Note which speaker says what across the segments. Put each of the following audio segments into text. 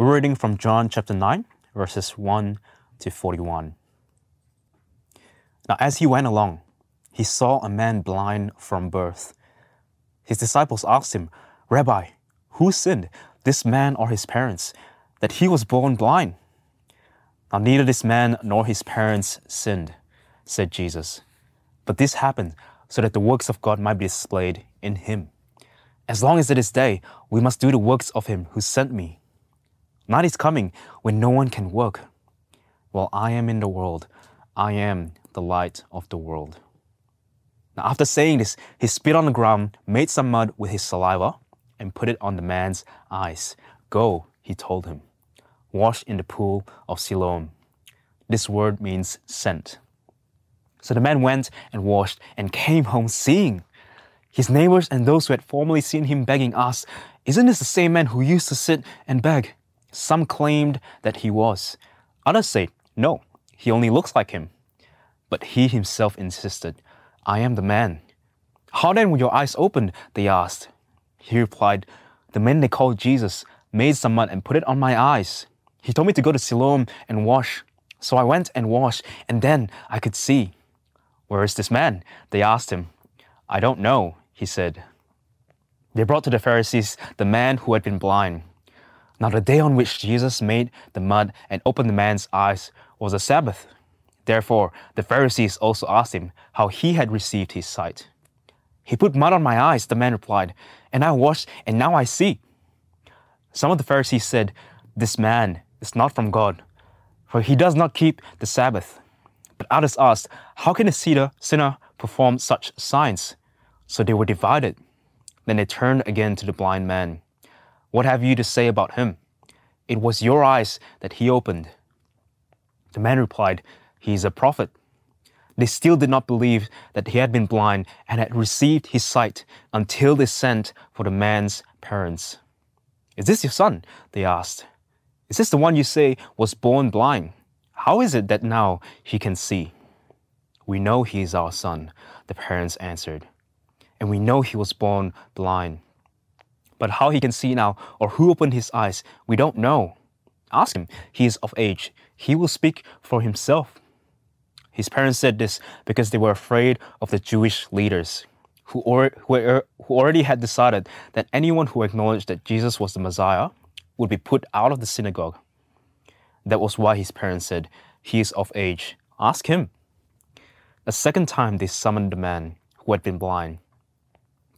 Speaker 1: We're reading from John chapter 9, verses 1 to 41. Now, as he went along, he saw a man blind from birth. His disciples asked him, Rabbi, who sinned, this man or his parents, that he was born blind? Now, neither this man nor his parents sinned, said Jesus. But this happened so that the works of God might be displayed in him. As long as it is day, we must do the works of him who sent me. Night is coming when no one can work. While I am in the world, I am the light of the world. Now, after saying this, he spit on the ground, made some mud with his saliva, and put it on the man's eyes. Go, he told him. Wash in the pool of Siloam. This word means sent. So the man went and washed and came home seeing. His neighbors and those who had formerly seen him begging asked, Isn't this the same man who used to sit and beg? Some claimed that he was. Others said, No, he only looks like him. But he himself insisted, I am the man. How then were your eyes opened? They asked. He replied, The man they called Jesus made some mud and put it on my eyes. He told me to go to Siloam and wash. So I went and washed, and then I could see. Where is this man? They asked him. I don't know, he said. They brought to the Pharisees the man who had been blind. Now, the day on which Jesus made the mud and opened the man's eyes was a Sabbath. Therefore, the Pharisees also asked him how he had received his sight. He put mud on my eyes, the man replied, and I washed, and now I see. Some of the Pharisees said, This man is not from God, for he does not keep the Sabbath. But others asked, How can a sinner perform such signs? So they were divided. Then they turned again to the blind man. What have you to say about him? It was your eyes that he opened. The man replied, He is a prophet. They still did not believe that he had been blind and had received his sight until they sent for the man's parents. Is this your son? They asked. Is this the one you say was born blind? How is it that now he can see? We know he is our son, the parents answered. And we know he was born blind. But how he can see now or who opened his eyes, we don't know. Ask him. He is of age. He will speak for himself. His parents said this because they were afraid of the Jewish leaders who, or, who, who already had decided that anyone who acknowledged that Jesus was the Messiah would be put out of the synagogue. That was why his parents said, He is of age. Ask him. A second time they summoned the man who had been blind.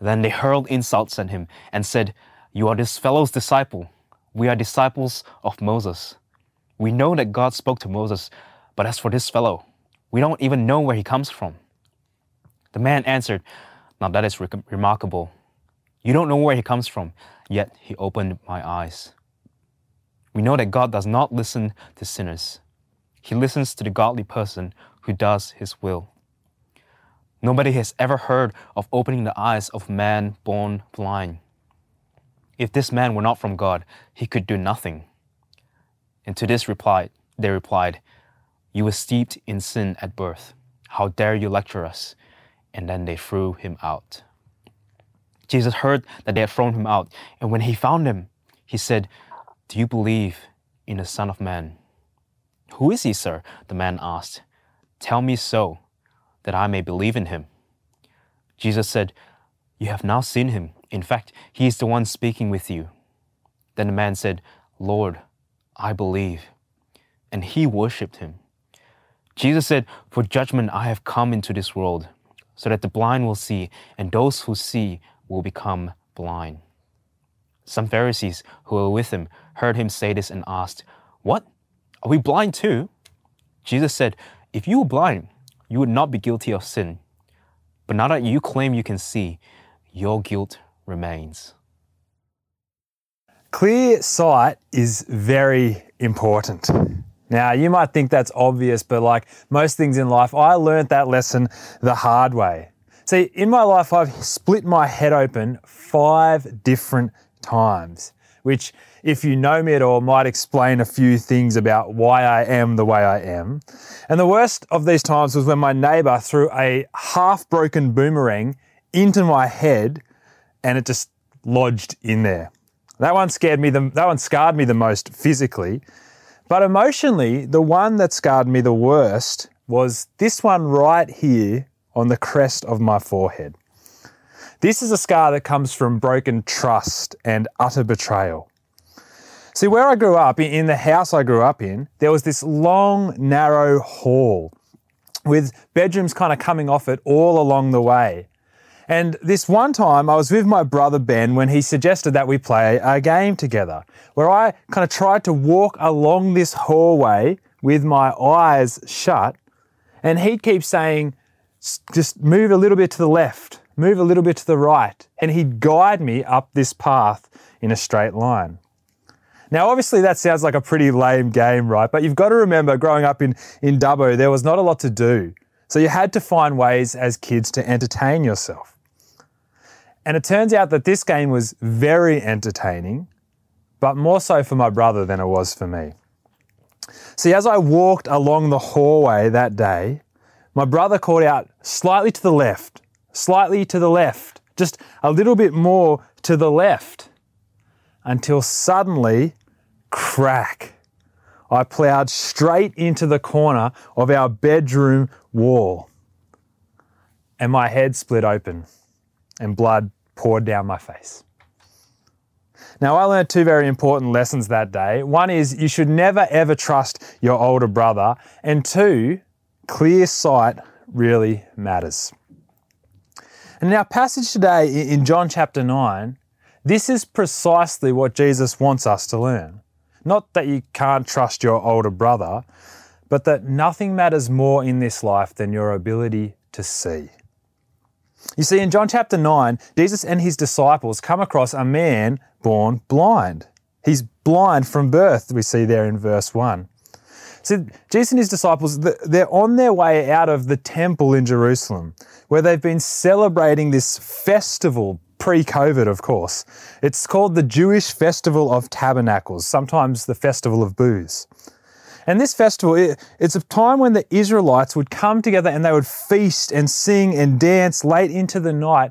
Speaker 1: Then they hurled insults at him and said, You are this fellow's disciple. We are disciples of Moses. We know that God spoke to Moses, but as for this fellow, we don't even know where he comes from. The man answered, Now that is re- remarkable. You don't know where he comes from, yet he opened my eyes. We know that God does not listen to sinners, he listens to the godly person who does his will. Nobody has ever heard of opening the eyes of man born blind. If this man were not from God, he could do nothing. And to this reply, they replied, You were steeped in sin at birth. How dare you lecture us? And then they threw him out. Jesus heard that they had thrown him out, and when he found him, he said, Do you believe in the Son of Man? Who is he, sir? The man asked. Tell me so that I may believe in him. Jesus said, You have now seen him. In fact, he is the one speaking with you. Then the man said, Lord, I believe. And he worshipped him. Jesus said, For judgment I have come into this world, so that the blind will see, and those who see will become blind. Some Pharisees who were with him heard him say this and asked, What? Are we blind too? Jesus said, If you were blind, you would not be guilty of sin. But now that you claim you can see, your guilt remains.
Speaker 2: Clear sight is very important. Now, you might think that's obvious, but like most things in life, I learned that lesson the hard way. See, in my life, I've split my head open five different times, which, if you know me at all, might explain a few things about why I am the way I am. And the worst of these times was when my neighbor threw a half broken boomerang into my head and it just lodged in there. That one scared me, the, that one scarred me the most physically. But emotionally, the one that scarred me the worst was this one right here on the crest of my forehead. This is a scar that comes from broken trust and utter betrayal. See, where I grew up, in the house I grew up in, there was this long, narrow hall with bedrooms kind of coming off it all along the way. And this one time, I was with my brother Ben when he suggested that we play a game together, where I kind of tried to walk along this hallway with my eyes shut, and he'd keep saying, just move a little bit to the left, move a little bit to the right, and he'd guide me up this path in a straight line. Now, obviously, that sounds like a pretty lame game, right? But you've got to remember, growing up in, in Dubbo, there was not a lot to do. So you had to find ways as kids to entertain yourself. And it turns out that this game was very entertaining, but more so for my brother than it was for me. See, as I walked along the hallway that day, my brother called out slightly to the left, slightly to the left, just a little bit more to the left, until suddenly, crack, I ploughed straight into the corner of our bedroom wall. And my head split open, and blood poured down my face. Now, I learned two very important lessons that day. One is you should never ever trust your older brother, and two, clear sight really matters. And in our passage today in John chapter 9, this is precisely what Jesus wants us to learn. Not that you can't trust your older brother, but that nothing matters more in this life than your ability to see. You see, in John chapter 9, Jesus and his disciples come across a man born blind. He's blind from birth, we see there in verse 1. So, Jesus and his disciples, they're on their way out of the temple in Jerusalem, where they've been celebrating this festival pre COVID, of course. It's called the Jewish Festival of Tabernacles, sometimes the Festival of Booths. And this festival, it, it's a time when the Israelites would come together and they would feast and sing and dance late into the night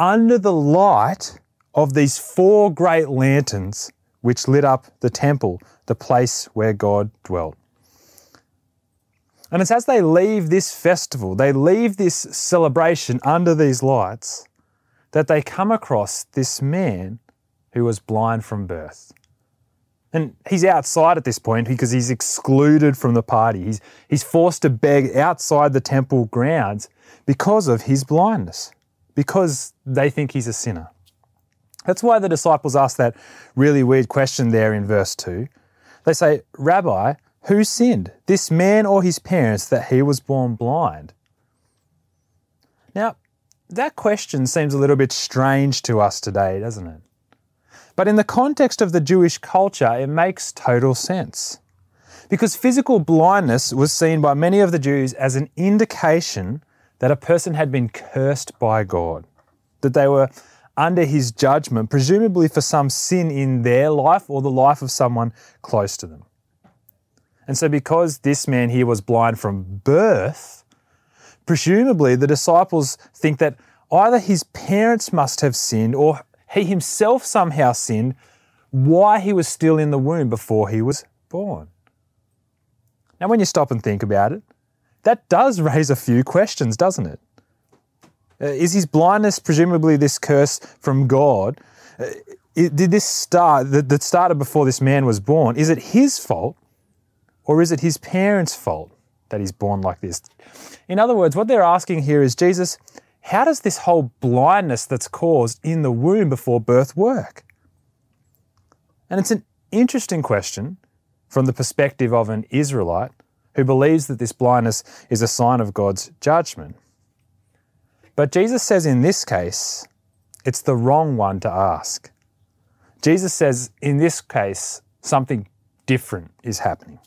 Speaker 2: under the light of these four great lanterns which lit up the temple, the place where God dwelt. And it's as they leave this festival, they leave this celebration under these lights, that they come across this man who was blind from birth. And he's outside at this point because he's excluded from the party. He's, he's forced to beg outside the temple grounds because of his blindness, because they think he's a sinner. That's why the disciples ask that really weird question there in verse 2. They say, Rabbi, who sinned, this man or his parents, that he was born blind? Now, that question seems a little bit strange to us today, doesn't it? But in the context of the Jewish culture, it makes total sense. Because physical blindness was seen by many of the Jews as an indication that a person had been cursed by God, that they were under his judgment, presumably for some sin in their life or the life of someone close to them. And so, because this man here was blind from birth, presumably the disciples think that either his parents must have sinned or he himself somehow sinned why he was still in the womb before he was born. Now, when you stop and think about it, that does raise a few questions, doesn't it? Uh, is his blindness presumably this curse from God? Uh, did this start that, that started before this man was born? Is it his fault, or is it his parents' fault that he's born like this? In other words, what they're asking here is Jesus, how does this whole blindness that's caused in the womb before birth work? And it's an interesting question from the perspective of an Israelite who believes that this blindness is a sign of God's judgment. But Jesus says in this case, it's the wrong one to ask. Jesus says in this case something different is happening.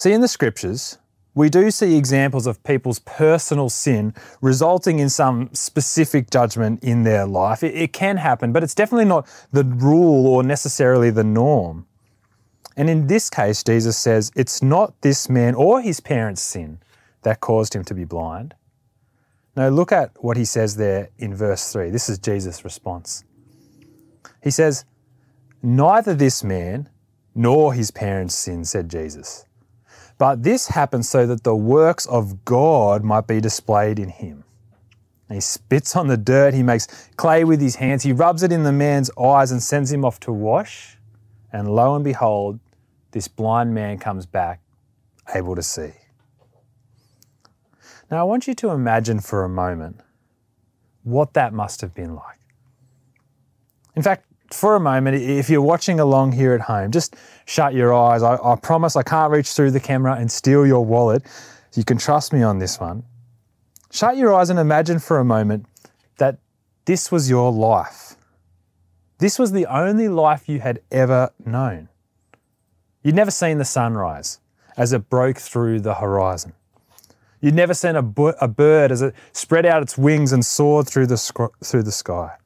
Speaker 2: See, in the scriptures, we do see examples of people's personal sin resulting in some specific judgment in their life. It, it, can happen, but it's definitely not the rule or necessarily the norm. And in this case, Jesus says it's not this man or his parents' sin that caused him to be blind. Now, look at what he says there in verse 3. This is Jesus' response. He says, Neither this man nor his parents' sin, said Jesus. But this happened so that the works of God might be displayed in him. And he spits on the dirt, he makes clay with his hands, he rubs it in the man's eyes and sends him off to wash. And lo and behold, this blind man comes back able to see. Now, I want you to imagine for a moment what that must have been like. In fact, for a moment, if you're watching along here at home, just shut your eyes. I, I, promise I can't reach through the camera and steal your wallet. You can trust me on this one. Shut your eyes and imagine for a moment that this was your life. This was the only life you had ever known. You'd never seen the sunrise as it broke through the horizon. You'd never seen a, a bird as it spread out its wings and soared through the, through the sky.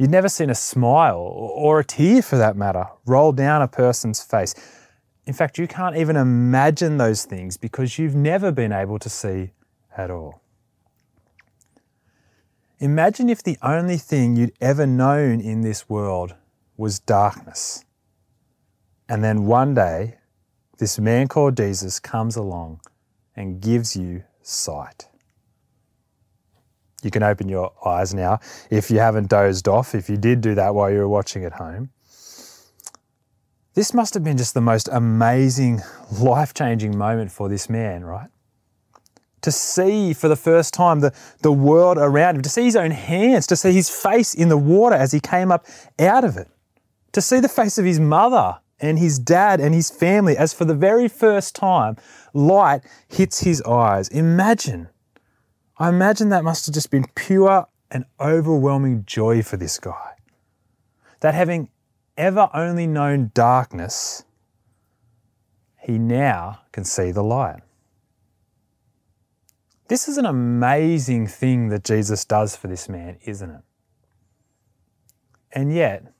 Speaker 2: You'd never seen a smile, or a tear for that matter, roll down a person's face. In fact, you can't even imagine those things because you've never been able to see at all. Imagine if the only thing you'd ever known in this world was darkness. And then one day, this man called Jesus comes along and gives you sight. You can open your eyes now if you haven't dozed off, if you did do that while you were watching at home. This must have been just the most amazing, life changing moment for this man, right? To see for the first time the, the world around him, to see his own hands, to see his face in the water as he came up out of it, to see the face of his mother and his dad and his family as for the very first time light hits his eyes. Imagine I imagine that must have just been pure and overwhelming joy for this guy. That having ever only known darkness, he now can see the light. This is an amazing thing that Jesus does for this man, isn't it? And yet,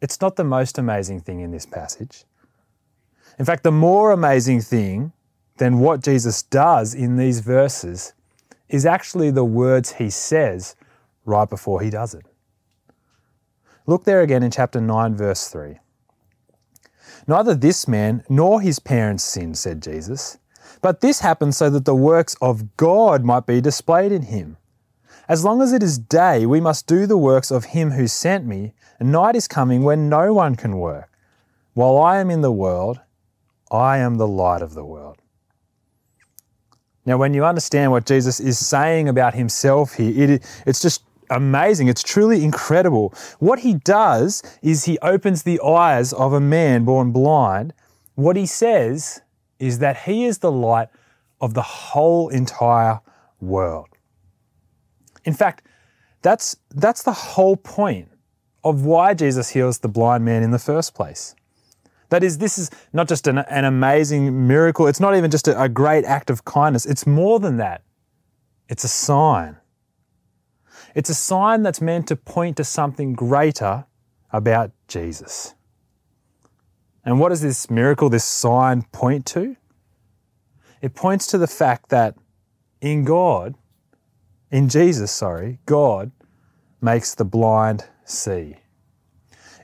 Speaker 2: it's not the most amazing thing in this passage. In fact, the more amazing thing than what Jesus does in these verses is actually the words he says right before he does it. Look there again in chapter 9, verse 3. Neither this man nor his parents sinned, said Jesus, but this happened so that the works of God might be displayed in him. As long as it is day, we must do the works of him who sent me, and night is coming when no one can work. While I am in the world, I am the light of the world. Now, when you understand what Jesus is saying about himself here, it, it's just amazing. It's truly incredible. What he does is he opens the eyes of a man born blind. What he says is that he is the light of the whole entire world. In fact, that's, that's the whole point of why Jesus heals the blind man in the first place. That is, this is not just an, an amazing miracle. It's not even just a, a great act of kindness. It's more than that. It's a sign. It's a sign that's meant to point to something greater about Jesus. And what does this miracle, this sign, point to? It points to the fact that in God, in Jesus, sorry, God makes the blind see.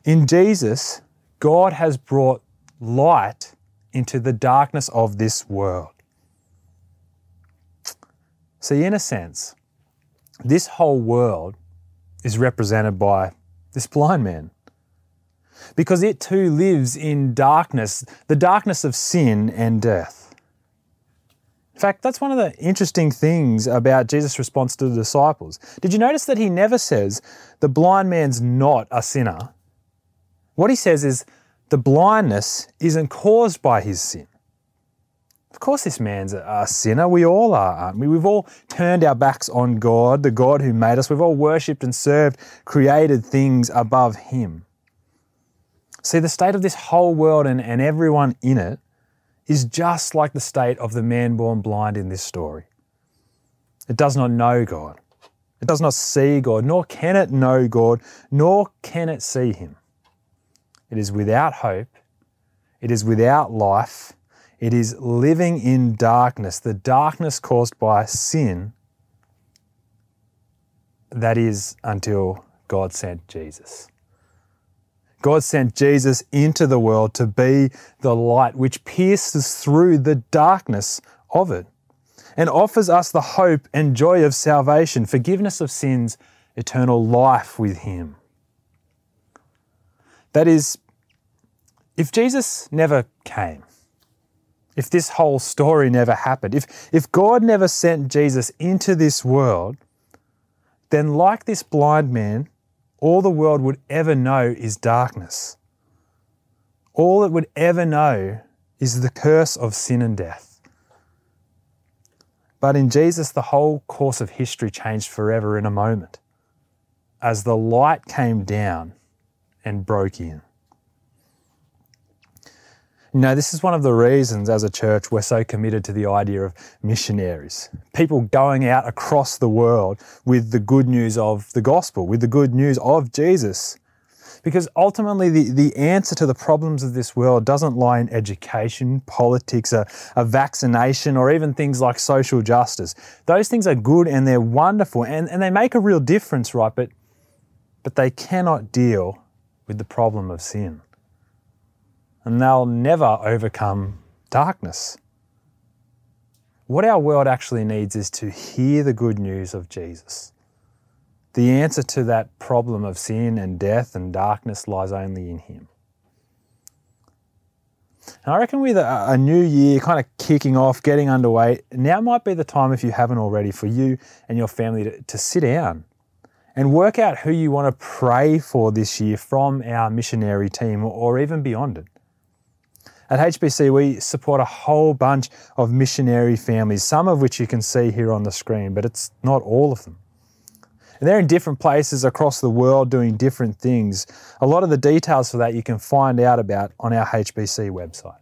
Speaker 2: In Jesus, God has brought light into the darkness of this world. See, in a sense, this whole world is represented by this blind man. Because it too lives in darkness, the darkness of sin and death. In fact, that's one of the interesting things about Jesus' response to the disciples. Did you notice that he never says, the blind man's not a sinner? What he says is the blindness isn't caused by his sin. Of course, this man's a sinner. We all are, aren't we? We've all turned our backs on God, the God who made us. We've all worshipped and served created things above him. See, the state of this whole world and, and everyone in it is just like the state of the man born blind in this story. It does not know God. It does not see God, nor can it know God, nor can it see Him. It is without hope. It is without life. It is living in darkness, the darkness caused by sin. That is until God sent Jesus. God sent Jesus into the world to be the light which pierces through the darkness of it and offers us the hope and joy of salvation, forgiveness of sins, eternal life with Him. That is, if Jesus never came, if this whole story never happened, if, if God never sent Jesus into this world, then, like this blind man, all the world would ever know is darkness. All it would ever know is the curse of sin and death. But in Jesus, the whole course of history changed forever in a moment as the light came down and broke in. Know, this is one of the reasons as a church we're so committed to the idea of missionaries. People going out across the world with the good news of the gospel, with the good news of Jesus. Because ultimately, the, the answer to the problems of this world doesn't lie in education, politics, a, a vaccination, or even things like social justice. Those things are good and they're wonderful and, and they make a real difference, right? But, but they cannot deal with the problem of sin and they'll never overcome darkness. What our world actually needs is to hear the good news of Jesus. The answer to that problem of sin and death and darkness lies only in Him. And I reckon with a, new year kind of kicking off, getting underway, now might be the time, if you haven't already, for you and your family to, to sit down and work out who you want to pray for this year from our missionary team or even beyond it. At HBC, we support a whole bunch of missionary families, some of which you can see here on the screen, but it's not all of them. And they're in different places across the world doing different things. A lot of the details for that you can find out about on our HBC website.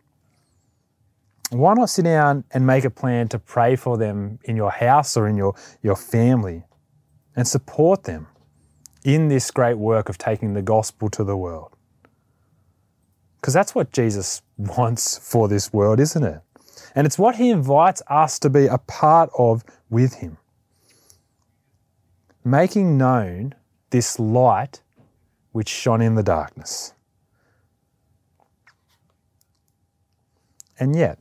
Speaker 2: Why not sit down and make a plan to pray for them in your house or in your, your family and support them in this great work of taking the gospel to the world? Because that's what Jesus wants for this world, isn't it? And it's what he invites us to be a part of with him. Making known this light which shone in the darkness. And yet,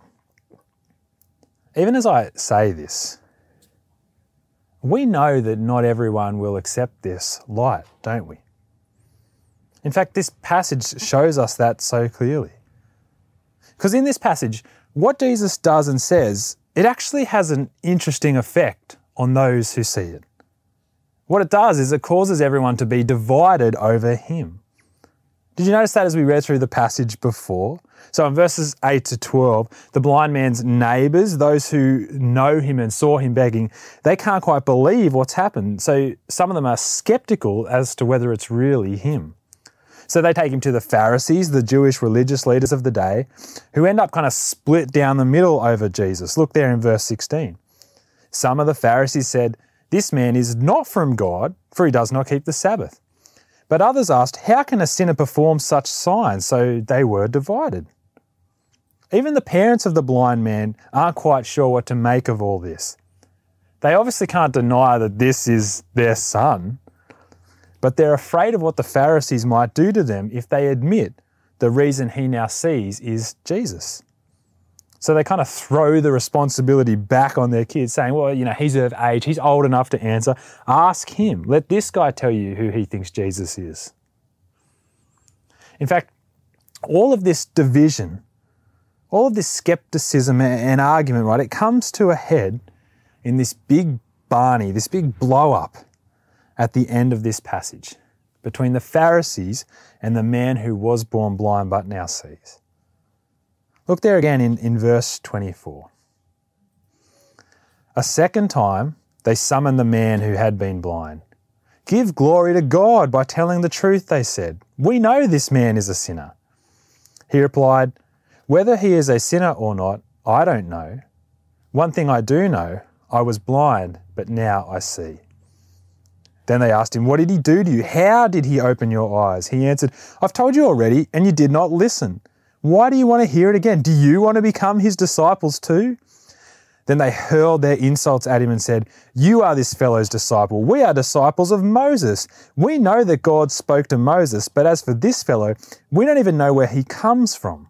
Speaker 2: even as I say this, we know that not everyone will accept this light, don't we? In fact, this passage shows us that so clearly. Because in this passage, what Jesus does and says, it actually has an interesting effect on those who see it. What it does is it causes everyone to be divided over him. Did you notice that as we read through the passage before? So in verses 8 to 12, the blind man's neighbours, those who know him and saw him begging, they can't quite believe what's happened. So some of them are skeptical as to whether it's really him. So they take him to the Pharisees, the Jewish religious leaders of the day, who end up kind of split down the middle over Jesus. Look there in verse 16. Some of the Pharisees said, This man is not from God, for he does not keep the Sabbath. But others asked, How can a sinner perform such signs? So they were divided. Even the parents of the blind man aren't quite sure what to make of all this. They obviously can't deny that this is their son, but they're afraid of what the Pharisees might do to them if they admit the reason he now sees is Jesus. So they kind of throw the responsibility back on their kids, saying, Well, you know, he's of age, he's old enough to answer. Ask him. Let this guy tell you who he thinks Jesus is. In fact, all of this division, all of this skepticism and argument, right, it comes to a head in this big Barney, this big blow up at the end of this passage between the Pharisees and the man who was born blind but now sees. Look there again in, in verse 24. A second time, they summoned the man who had been blind. Give glory to God by telling the truth, they said. We know this man is a sinner. He replied, Whether he is a sinner or not, I don't know. One thing I do know I was blind, but now I see. Then they asked him, What did he do to you? How did he open your eyes? He answered, I've told you already, and you did not listen. Why do you want to hear it again? Do you want to become his disciples too? Then they hurled their insults at him and said, You are this fellow's disciple. We are disciples of Moses. We know that God spoke to Moses, but as for this fellow, we don't even know where he comes from.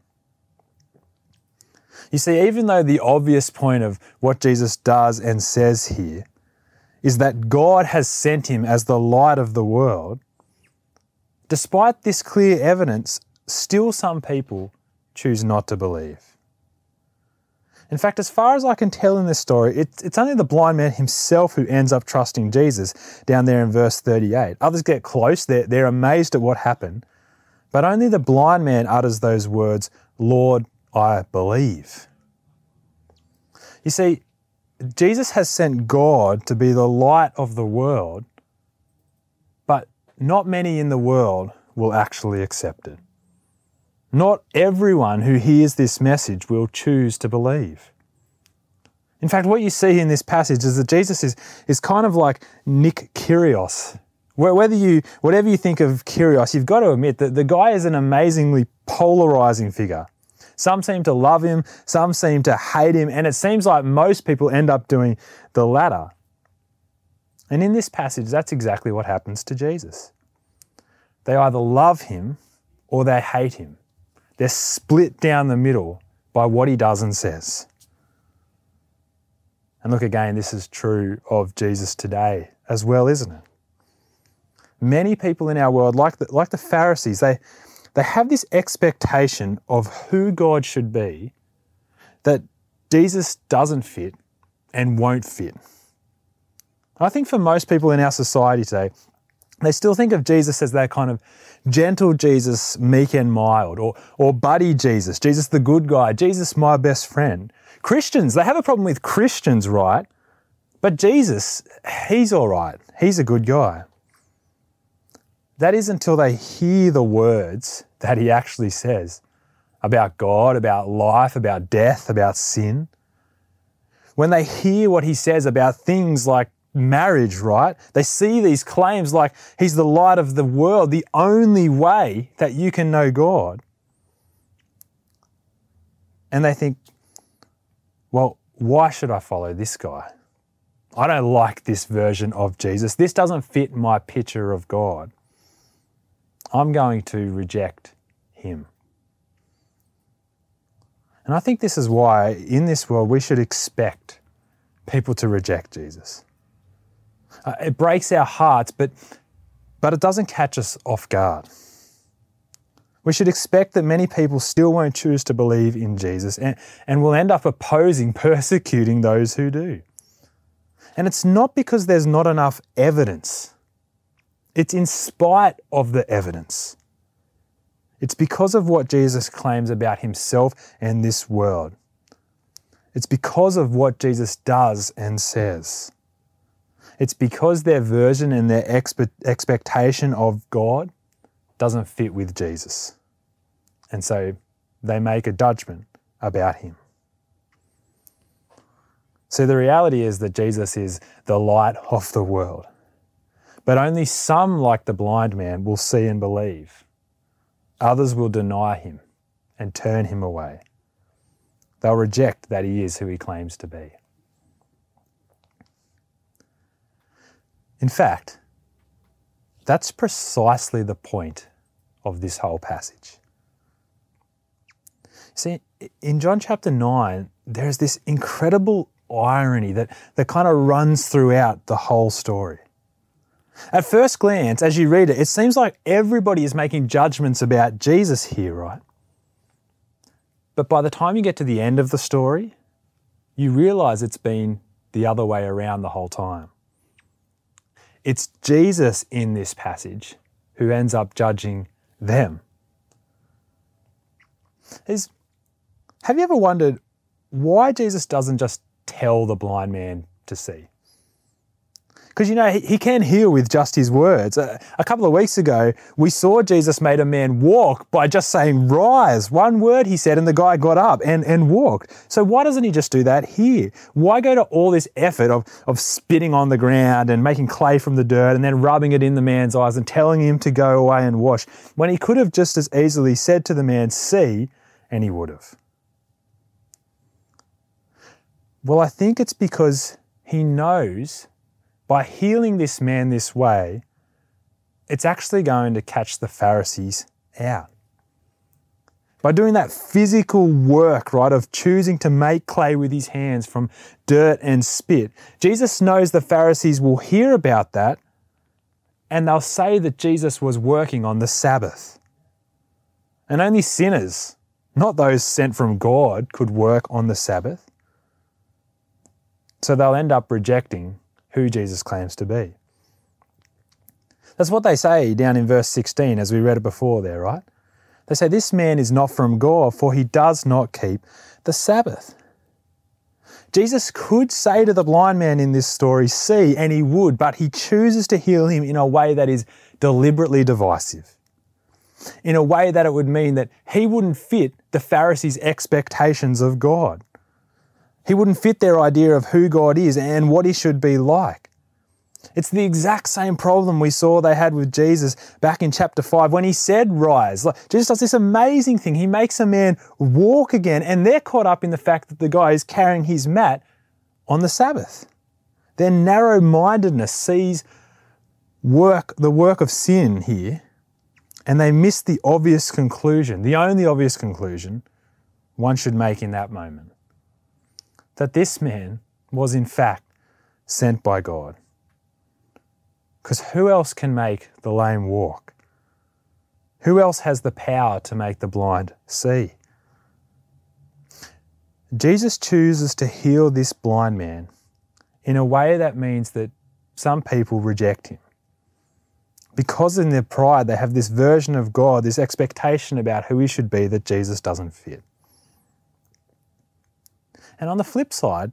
Speaker 2: You see, even though the obvious point of what Jesus does and says here is that God has sent him as the light of the world, despite this clear evidence, still some people choose not to believe. In fact, as far as I can tell in this story, it's, only the blind man himself who ends up trusting Jesus down there in verse 38. Others get close, they're amazed at what happened, but only the blind man utters those words, Lord, I believe. You see, Jesus has sent God to be the light of the world, but not many in the world will actually accept it. Not everyone who hears this message will choose to believe. In fact, what you see in this passage is that Jesus is, is kind of like Nick Kyrgios. Whether you, whatever you think of Kyrgios, you've got to admit that the guy is an amazingly polarizing figure. Some seem to love him, some seem to hate him, and it seems like most people end up doing the latter. And in this passage, that's exactly what happens to Jesus. They either love him or they hate him. They're split down the middle by what he does and says. And look again, this is true of Jesus today as well, isn't it? Many people in our world, like the, like the Pharisees, they, they have this expectation of who God should be that Jesus doesn't fit and won't fit. I think for most people in our society today, they still think of Jesus as that kind of gentle Jesus, meek and mild, or, or buddy Jesus, Jesus the good guy, Jesus my best friend. Christians, they have a problem with Christians, right? But Jesus, he's all right. He's a good guy. That is until they hear the words that he actually says about God, about life, about death, about sin. When they hear what he says about things like marriage, right? They see these claims like he's the light of the world, the only way that you can know God. And they think, well, why should I follow this guy? I don't like this version of Jesus. This doesn't fit my picture of God. I'm going to reject him. And I think this is why in this world we should expect people to reject Jesus. Uh, it breaks our hearts, but, but it doesn't catch us off guard. We should expect that many people still won't choose to believe in Jesus and, and will end up opposing, persecuting those who do. And it's not because there's not enough evidence, it's in spite of the evidence. It's because of what Jesus claims about himself and this world. It's because of what Jesus does and says. It's because their version and their expe- expectation of God doesn't fit with Jesus. And so they make a judgment about him. So the reality is that Jesus is the light of the world. But only some, like the blind man, will see and believe. Others will deny him and turn him away. They'll reject that he is who he claims to be. In fact, that's precisely the point of this whole passage. See, in John chapter 9, there's this incredible irony that, that kind of runs throughout the whole story. At first glance, as you read it, it seems like everybody is making judgments about Jesus here, right? But by the time you get to the end of the story, you realize it's been the other way around the whole time. It's Jesus in this passage who ends up judging them. Is, have you ever wondered why Jesus doesn't just tell the blind man to see? Because you know, he, he, can heal with just his words. A, a couple of weeks ago, we saw Jesus made a man walk by just saying, Rise. One word he said, and the guy got up and, and walked. So why doesn't he just do that here? Why go to all this effort of, of spitting on the ground and making clay from the dirt and then rubbing it in the man's eyes and telling him to go away and wash when he could have just as easily said to the man, See, and he would have? Well, I think it's because he knows by healing this man this way, it's actually going to catch the Pharisees out. By doing that physical work, right, of choosing to make clay with his hands from dirt and spit, Jesus knows the Pharisees will hear about that and they'll say that Jesus was working on the Sabbath. And only sinners, not those sent from God, could work on the Sabbath. So they'll end up rejecting who Jesus claims to be. That's what they say down in verse 16, as we read it before there, right? They say, This man is not from God, for he does not keep the Sabbath. Jesus could say to the blind man in this story, See, and he would, but he chooses to heal him in a way that is deliberately divisive. In a way that it would mean that he wouldn't fit the Pharisees' expectations of God. He wouldn't fit their idea of who God is and what he should be like. It's the exact same problem we saw they had with Jesus back in chapter 5 when he said, Rise. Jesus does this amazing thing. He makes a man walk again, and they're caught up in the fact that the guy is carrying his mat on the Sabbath. Their narrow mindedness sees work, the work of sin here, and they miss the obvious conclusion, the only obvious conclusion one should make in that moment that this man was in fact sent by God. Because who else can make the lame walk? Who else has the power to make the blind see? Jesus chooses to heal this blind man in a way that means that some people reject him. Because in their pride, they have this version of God, this expectation about who he should be that Jesus doesn't fit. And on the flip side,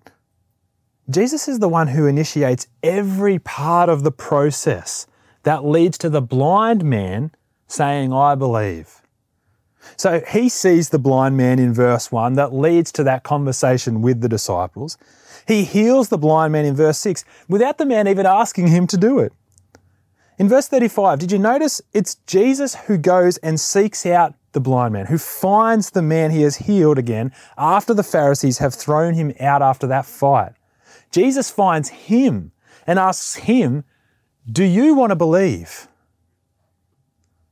Speaker 2: Jesus is the one who initiates every part of the process that leads to the blind man saying, I believe. So he sees the blind man in verse 1 that leads to that conversation with the disciples. He heals the blind man in verse 6 without the man even asking him to do it. In verse 35, did you notice it's Jesus who goes and seeks out the blind man, who finds the man he has healed again after the Pharisees have thrown him out after that fight. Jesus finds him and asks him, Do you want to believe?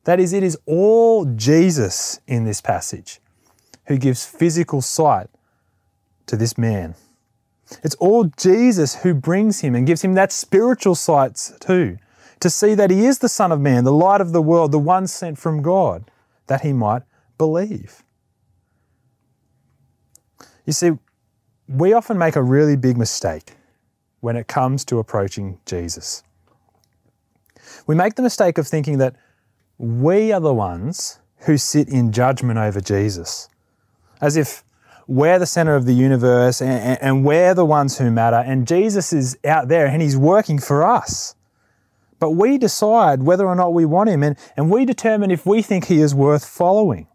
Speaker 2: That is, it is all Jesus in this passage who gives physical sight to this man. It's all Jesus who brings him and gives him that spiritual sight too, to see that he is the Son of Man, the light of the world, the one sent from God that he might believe. You see, we often make a really big mistake when it comes to approaching Jesus. We make the mistake of thinking that we are the ones who sit in judgment over Jesus, as if we're the center of the universe and, and, we're the ones who matter, and Jesus is out there and he's working for us. But we decide whether or not we want him, and, and we determine if we think he is worth following.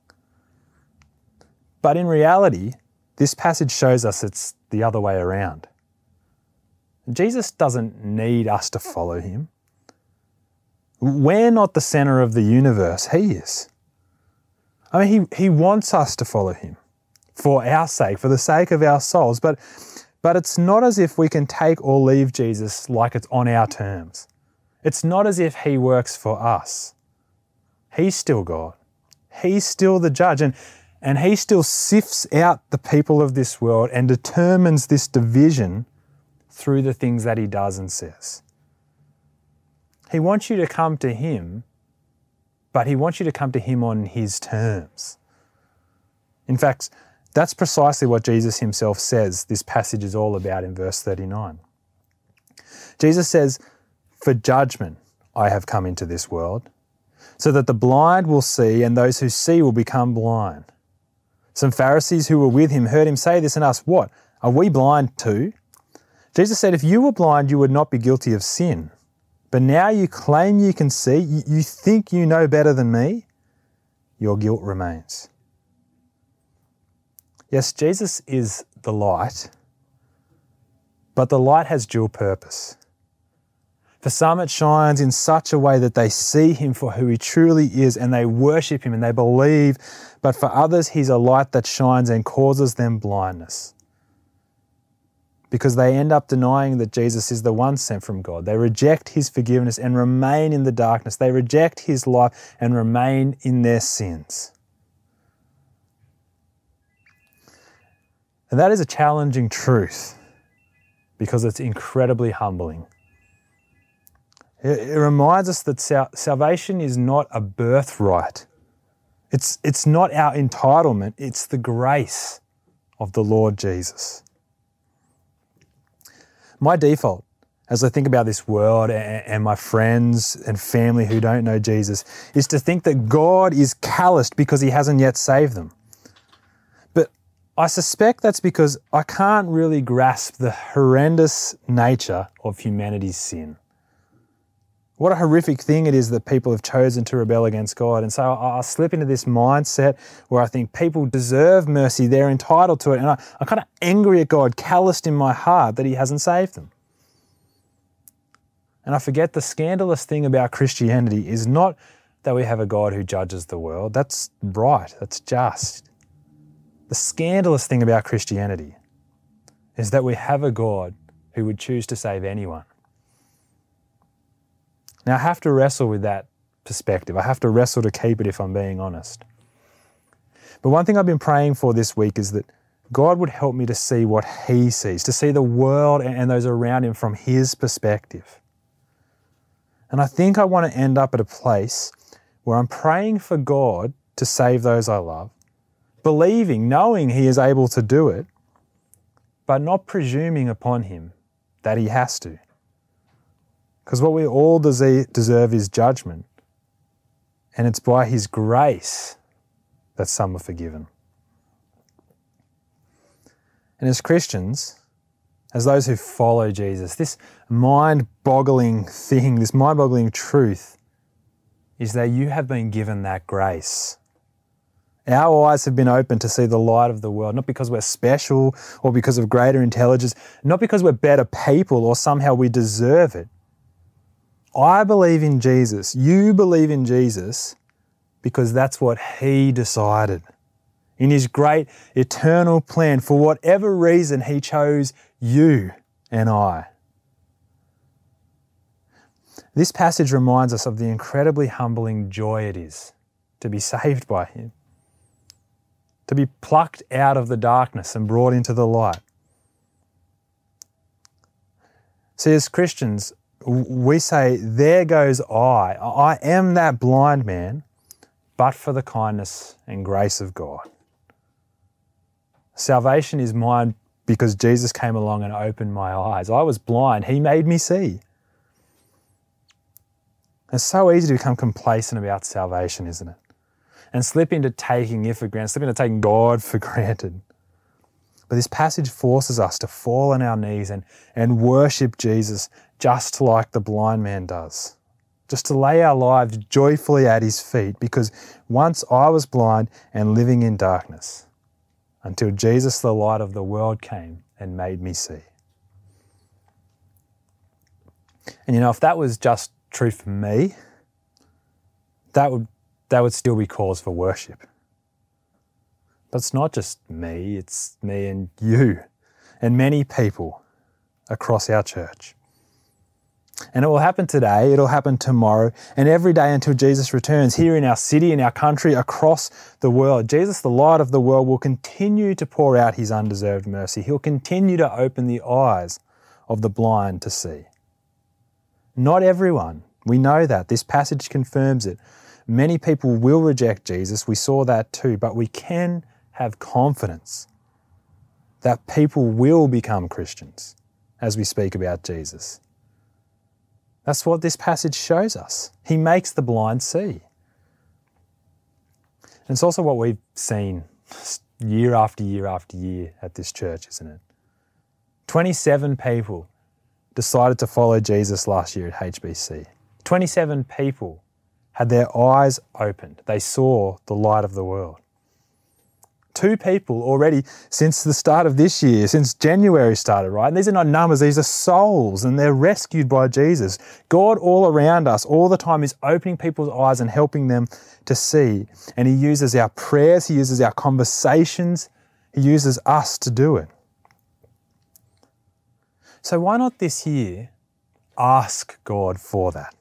Speaker 2: But in reality, this passage shows us it's the other way around. Jesus doesn't need us to follow him. We're not the center of the universe, he is. I mean, he, he wants us to follow him for our sake, for the sake of our souls, but, but it's not as if we can take or leave Jesus like it's on our terms. It's not as if He works for us. He's still God. He's still the judge. And, and He still sifts out the people of this world and determines this division through the things that He does and says. He wants you to come to Him, but He wants you to come to Him on His terms. In fact, That's precisely what Jesus himself says this passage is all about in verse 39. Jesus says, For judgment I have come into this world, so that the blind will see and those who see will become blind. Some Pharisees who were with him heard him say this and asked, What? Are we blind too? Jesus said, If you were blind, you would not be guilty of sin. But now you claim you can see, you think you know better than me, your guilt remains. Yes, Jesus is the light, but the light has dual purpose. For some, it shines in such a way that they see him for who he truly is and they worship him and they believe. But for others, he's a light that shines and causes them blindness. Because they end up denying that Jesus is the one sent from God. They reject his forgiveness and remain in the darkness. They reject his life and remain in their sins. And that is a challenging truth because it's incredibly humbling. It, reminds us that salvation is not a birthright. It's, it's not our entitlement, it's the grace of the Lord Jesus. My default, as I think about this world and my friends and family who don't know Jesus, is to think that God is calloused because he hasn't yet saved them. But I suspect that's because I can't really grasp the horrendous nature of humanity's sin what a horrific thing it is that people have chosen to rebel against God. And so I, I slip into this mindset where I think people deserve mercy, they're entitled to it. And I, I'm kind of angry at God, calloused in my heart that He hasn't saved them. And I forget the scandalous thing about Christianity is not that we have a God who judges the world. That's right, that's just. The scandalous thing about Christianity is that we have a God who would choose to save anyone. Now, I have to wrestle with that perspective. I have to wrestle to keep it if I'm being honest. But one thing I've been praying for this week is that God would help me to see what He sees, to see the world and those around Him from His perspective. And I think I want to end up at a place where I'm praying for God to save those I love, believing, knowing He is able to do it, but not presuming upon Him that He has to. Because what we all deserve is judgment. And it's by His grace that some are forgiven. And as Christians, as those who follow Jesus, this mind boggling thing, this mind boggling truth, is that you have been given that grace. Our eyes have been opened to see the light of the world, not because we're special or because of greater intelligence, not because we're better people or somehow we deserve it, I believe in Jesus. You believe in Jesus because that's what He decided. In His great eternal plan, for whatever reason, He chose you and I. This passage reminds us of the incredibly humbling joy it is to be saved by Him, to be plucked out of the darkness and brought into the light. See, as Christians, we say, There goes I. I am that blind man, but for the kindness and grace of God. Salvation is mine because Jesus came along and opened my eyes. I was blind, He made me see. It's so easy to become complacent about salvation, isn't it? And slip into taking it for granted, slip into taking God for granted. But this passage forces us to fall on our knees and, and worship Jesus just like the blind man does. Just to lay our lives joyfully at his feet, because once I was blind and living in darkness, until Jesus, the light of the world, came and made me see. And you know, if that was just true for me, that would, that would still be cause for worship. But it's not just me, it's me and you and many people across our church. And it will happen today, it'll happen tomorrow, and every day until Jesus returns here in our city, in our country, across the world. Jesus, the light of the world, will continue to pour out his undeserved mercy. He'll continue to open the eyes of the blind to see. Not everyone. We know that. This passage confirms it. Many people will reject Jesus. We saw that too. But we can have confidence that people will become Christians as we speak about Jesus. That's what this passage shows us. He makes the blind see. And it's also what we've seen year after year after year at this church, isn't it? 27 people decided to follow Jesus last year at HBC. 27 people had their eyes opened. They saw the light of the world. Two people already since the start of this year, since January started, right? And these are not numbers, these are souls, and they're rescued by Jesus. God, all around us, all the time, is opening people's eyes and helping them to see. And He uses our prayers, He uses our conversations, He uses us to do it. So, why not this year ask God for that?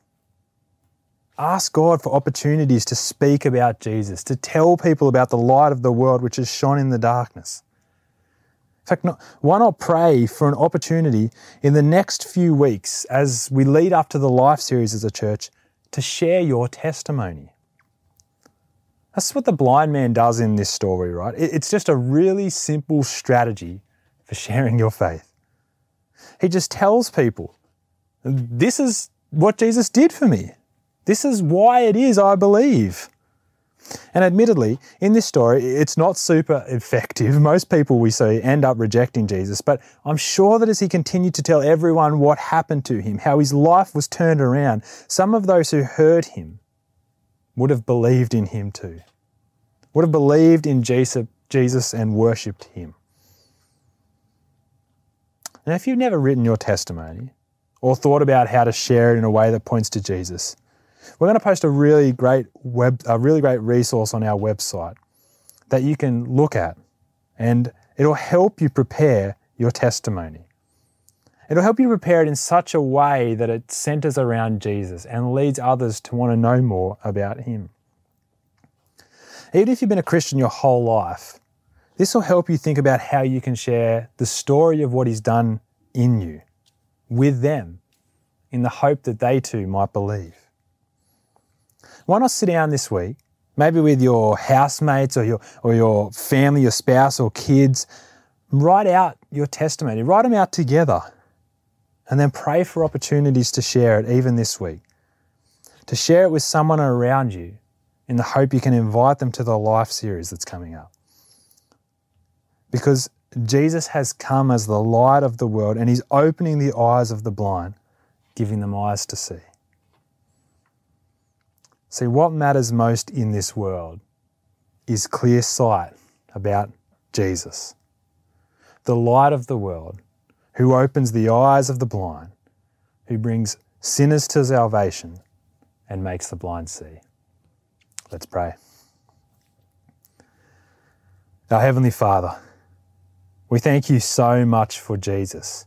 Speaker 2: Ask God for opportunities to speak about Jesus, to tell people about the light of the world which has shone in the darkness. In fact, not, why not pray for an opportunity in the next few weeks as we lead up to the Life series as a church to share your testimony? That's what the blind man does in this story, right? It's just a really simple strategy for sharing your faith. He just tells people, this is what Jesus did for me. This is why it is I believe. And admittedly, in this story, it's not super effective. Most people we see end up rejecting Jesus, but I'm sure that as he continued to tell everyone what happened to him, how his life was turned around, some of those who heard him would have believed in him too, would have believed in Jesus and worshipped him. And if you've never written your testimony or thought about how to share it in a way that points to Jesus, we're going to post a really great web, a really great resource on our website that you can look at, and it'll help you prepare your testimony. It'll help you prepare it in such a way that it centers around Jesus and leads others to want to know more about Him. Even if you've been a Christian your whole life, this will help you think about how you can share the story of what He's done in you with them in the hope that they too might believe. Why not sit down this week, maybe with your housemates or your, or your family, your spouse or kids, write out your testimony, write them out together, and then pray for opportunities to share it even this week. To share it with someone around you in the hope you can invite them to the life series that's coming up. Because Jesus has come as the light of the world and he's opening the eyes of the blind, giving them eyes to see. See, what matters most in this world is clear sight about Jesus, the light of the world, who opens the eyes of the blind, who brings sinners to salvation and makes the blind see. Let's pray. Our Heavenly Father, we thank you so much for Jesus.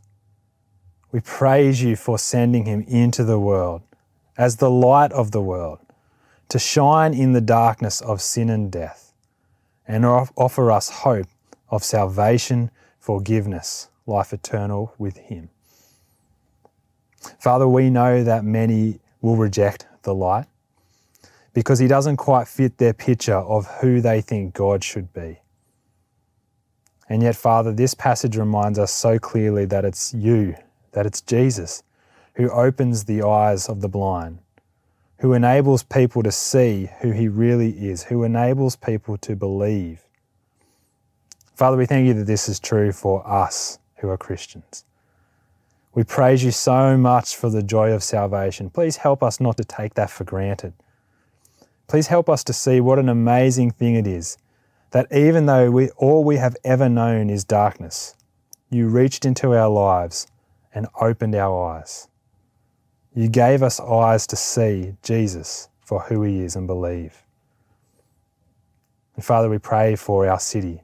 Speaker 2: We praise you for sending him into the world as the light of the world to shine in the darkness of sin and death, and offer us hope of salvation, forgiveness, life eternal with Him. Father, we know that many will reject the light because He doesn't quite fit their picture of who they think God should be. And yet, Father, this passage reminds us so clearly that it's you, that it's Jesus, who opens the eyes of the blind who enables people to see who He really is, who enables people to believe. Father, we thank you that this is true for us who are Christians. We praise you so much for the joy of salvation. Please help us not to take that for granted. Please help us to see what an amazing thing it is that even though we, all we have ever known is darkness, you reached into our lives and opened our eyes. You gave us eyes to see Jesus for who he is and believe. And Father, we pray for our city.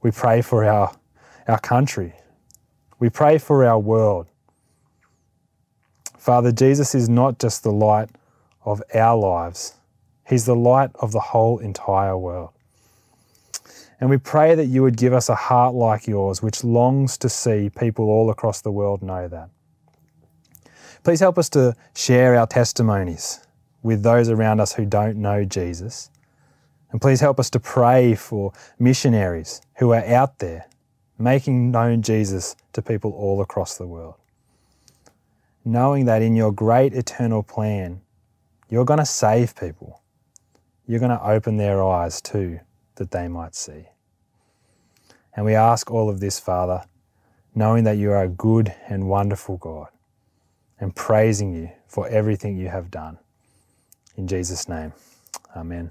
Speaker 2: We pray for our, our country. We pray for our world. Father, Jesus is not just the light of our lives, He's the light of the whole entire world. And we pray that you would give us a heart like yours, which longs to see people all across the world know that. Please help us to share our testimonies with those around us who don't know Jesus And please help us to pray for missionaries who are out there making known Jesus to people all across the world. Knowing that in your great eternal plan, you're going to save people. You're going to open their eyes too, that they might see. And we ask all of this, Father, knowing that you are a good and wonderful God, and praising you for everything you have done. In Jesus' name, amen.